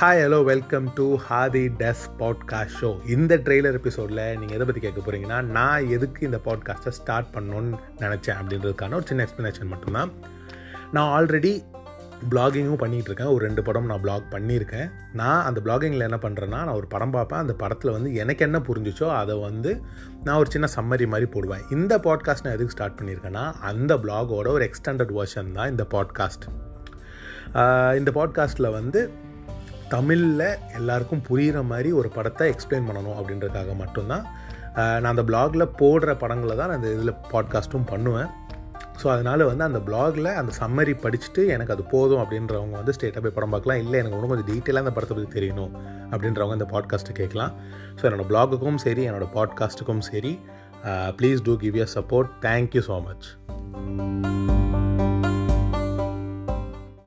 Hi hello welcome to ஹாதி டெஸ் podcast show இந்த ட்ரெய்லர் எபிசோடில் நீங்கள் எதை பற்றி கேட்க போகிறீங்கன்னா நான் எதுக்கு இந்த பாட்காஸ்ட்டை ஸ்டார்ட் பண்ணணும்னு நினச்சேன் அப்படின்றதுக்கான ஒரு சின்ன எக்ஸ்ப்ளனேஷன் மட்டும்தான். நான் ஆல்ரெடி பிளாகிங்கும் பண்ணிகிட்டு இருக்கேன் ஒரு ரெண்டு படம் நான் பிளாக் பண்ணியிருக்கேன். நான் அந்த பிளாகிங்கில் என்ன பண்ணுறேன்னா நான் ஒரு படம் பார்ப்பேன். அந்த படத்தில் வந்து எனக்கு என்ன புரிஞ்சிச்சோ அதை வந்து நான் ஒரு சின்ன சம்மரி மாதிரி போடுவேன். இந்த பாட்காஸ்ட் நான் எதுக்கு ஸ்டார்ட் பண்ணியிருக்கேன்னா அந்த பிளாகோட ஒரு எக்ஸ்டெண்டட் வேர்ஷன் தான் இந்த பாட்காஸ்ட் இந்த பாட்காஸ்ட்டில் வந்து தமிழில் எல்லாருக்கும் புரிகிற மாதிரி ஒரு படத்தை எக்ஸ்பிளைன் பண்ணணும் அப்படின்றதுக்காக மட்டும்தான். நான் அந்த பிளாகில் போடுற படங்களை தான் நான் இந்த இதில் பாட்காஸ்ட்டும் பண்ணுவேன். ஸோ அதனால் வந்து அந்த பிளாகில் அந்த சம்மரி படிச்சுட்டு எனக்கு அது போதும் அப்படின்றவங்க வந்து ஸ்டேட்டாக போய் படம் பார்க்கலாம். இல்லை எனக்கு இன்னும் கொஞ்சம் டீட்டெயிலாக அந்த படத்தை பற்றி தெரியணும் அப்படின்றவங்க இந்த பாட்காஸ்ட்டை கேட்கலாம். ஸோ என்னோடய பிளாகுக்கும் சரி என்னோடய பாட்காஸ்ட்டுக்கும் சரி. Please to give your support thank you so much